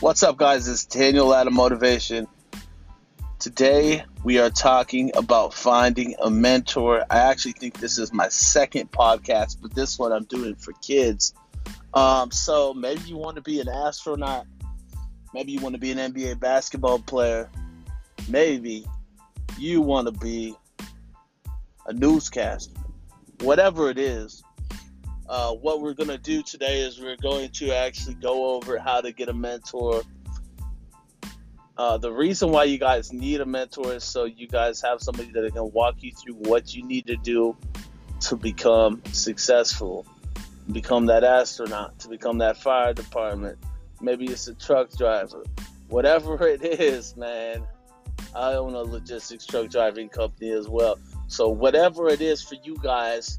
What's up, guys? It's Daniel Latta Motivation. Today, we are talking about finding a mentor. I actually think this is my second podcast, but this one I'm doing for kids. Um, so maybe you want to be an astronaut, maybe you want to be an NBA basketball player, maybe you want to be a newscaster, whatever it is. Uh, what we're going to do today is we're going to actually go over how to get a mentor uh, the reason why you guys need a mentor is so you guys have somebody that can walk you through what you need to do to become successful, become that astronaut, to become that fire department. Maybe it's a truck driver. Whatever it is, man. I own a logistics truck driving company as well. So whatever it is for you guys,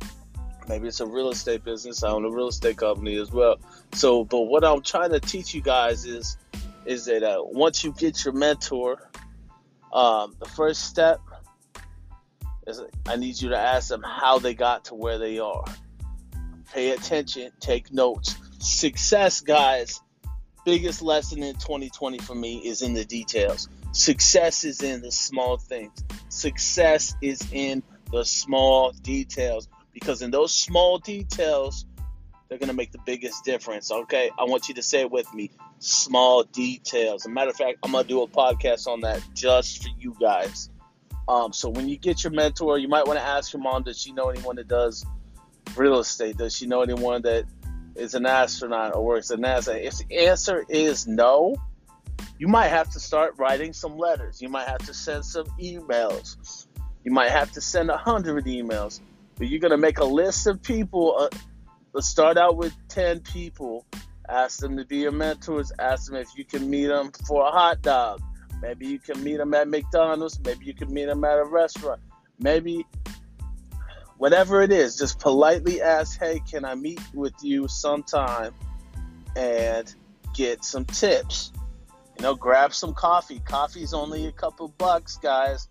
maybe it's a real estate business. I own a real estate company as well. So, but what I'm trying to teach you guys is is that uh, once you get your mentor, um, the first step is I need you to ask them how they got to where they are. Pay attention, take notes. Success, guys, biggest lesson in 2020 for me is in the details. Success is in the small things. Success is in the small details because in those small details, they're going to make the biggest difference. Okay, I want you to say it with me small details. As a matter of fact, I'm gonna do a podcast on that just for you guys. Um, so when you get your mentor, you might want to ask your mom, does she know anyone that does real estate? Does she know anyone that is an astronaut or works at NASA? If the answer is no, you might have to start writing some letters. You might have to send some emails. You might have to send a hundred emails. You're gonna make a list of people. Uh, let's start out with ten people Ask them to be your mentors. Ask them if you can meet them for a hot dog. Maybe you can meet them at McDonald's. Maybe you can meet them at a restaurant. Maybe whatever it is, just politely ask, hey, can I meet with you sometime and get some tips? You know, grab some coffee. Coffee's only a couple bucks, guys.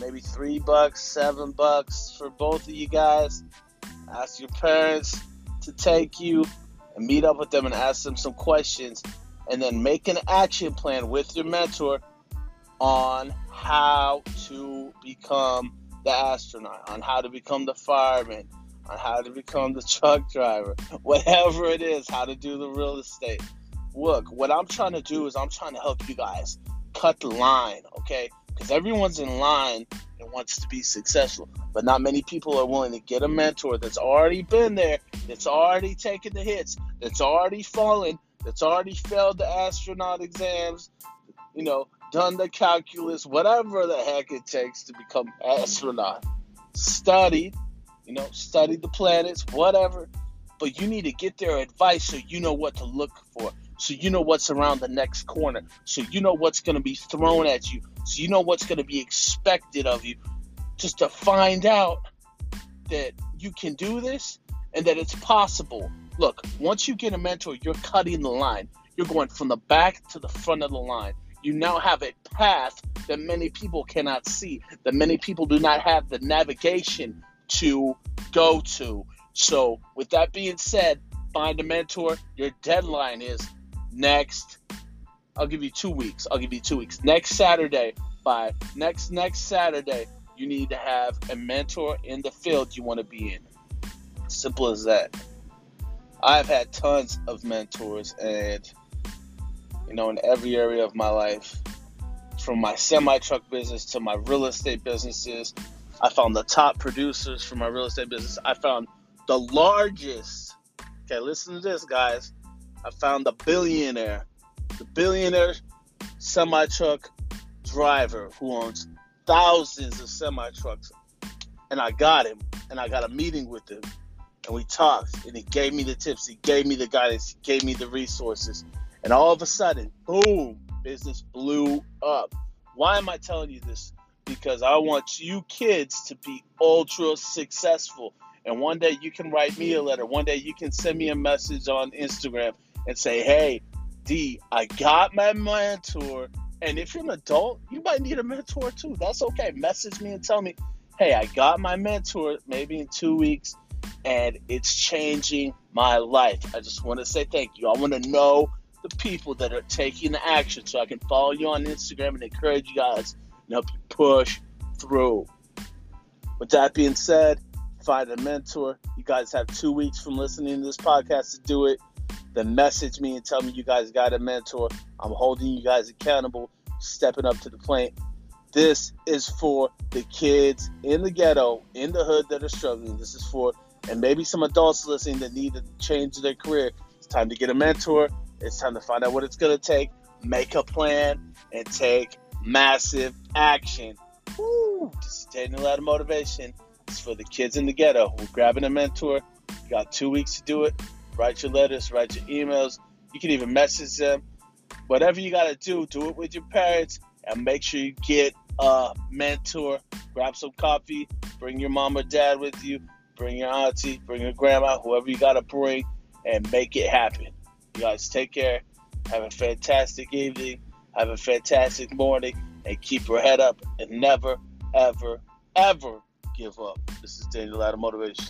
Maybe three bucks, seven bucks for both of you guys. Ask your parents to take you and meet up with them and ask them some questions and then make an action plan with your mentor on how to become the astronaut, on how to become the fireman, on how to become the truck driver, whatever it is, how to do the real estate. Look, what I'm trying to do is I'm trying to help you guys cut the line, okay? Because everyone's in line and wants to be successful, but not many people are willing to get a mentor that's already been there that's already taken the hits, that's already fallen, that's already failed the astronaut exams, you know, done the calculus, whatever the heck it takes to become astronaut, studied, you know, studied the planets, whatever. But you need to get their advice so you know what to look for, so you know what's around the next corner, so you know what's going to be thrown at you, so you know what's going to be expected of you, just to find out that you can do this and that it's possible. Look, once you get a mentor, you're cutting the line. You're going from the back to the front of the line. You now have a path that many people cannot see, that many people do not have the navigation to go to. So, with that being said, find a mentor. Your deadline is next. I'll give you two weeks. I'll give you two weeks. Next Saturday, by next next Saturday, you need to have a mentor in the field you want to be in. Simple as that. I've had tons of mentors, and you know, in every area of my life, from my semi truck business to my real estate businesses, I found the top producers for my real estate business. I found the largest. Okay, listen to this, guys. I found the billionaire, the billionaire semi truck driver who owns thousands of semi trucks, and I got him, and I got a meeting with him and we talked and he gave me the tips he gave me the guidance he gave me the resources. And all of a sudden boom business blew up. Why am i telling you this? Because i want you kids to be ultra successful. And one day you can write me a letter. One day you can send me a message on instagram and say hey d i got my mentor and if you're an adult you might need a mentor too that's okay message me and tell me hey i got my mentor maybe in two weeks and it's changing my life. I just want to say thank you. I want to know the people that are taking the action so I can follow you on Instagram and encourage you guys and help you push through. With that being said, find a mentor. You guys have two weeks from listening to this podcast to do it. Then message me and tell me you guys got a mentor. I'm holding you guys accountable, stepping up to the plate. This is for the kids in the ghetto, in the hood that are struggling. This is for, and maybe some adults listening that need to change their career. It's time to get a mentor. It's time to find out what it's going to take, make a plan, and take massive action. Woo! This is Daniel Latta motivation. It's for the kids in the ghetto. We're grabbing a mentor. You got two weeks to do it. Write your letters, write your emails. You can even message them. Whatever you got to do, do it with your parents and make sure you get a mentor. Grab some coffee, bring your mom or dad with you, bring your auntie, bring your grandma, whoever you got to bring, and make it happen. You guys take care. Have a fantastic evening. Have a fantastic morning. And keep your head up and never, ever, ever give up. This is Daniel Latta Motivation.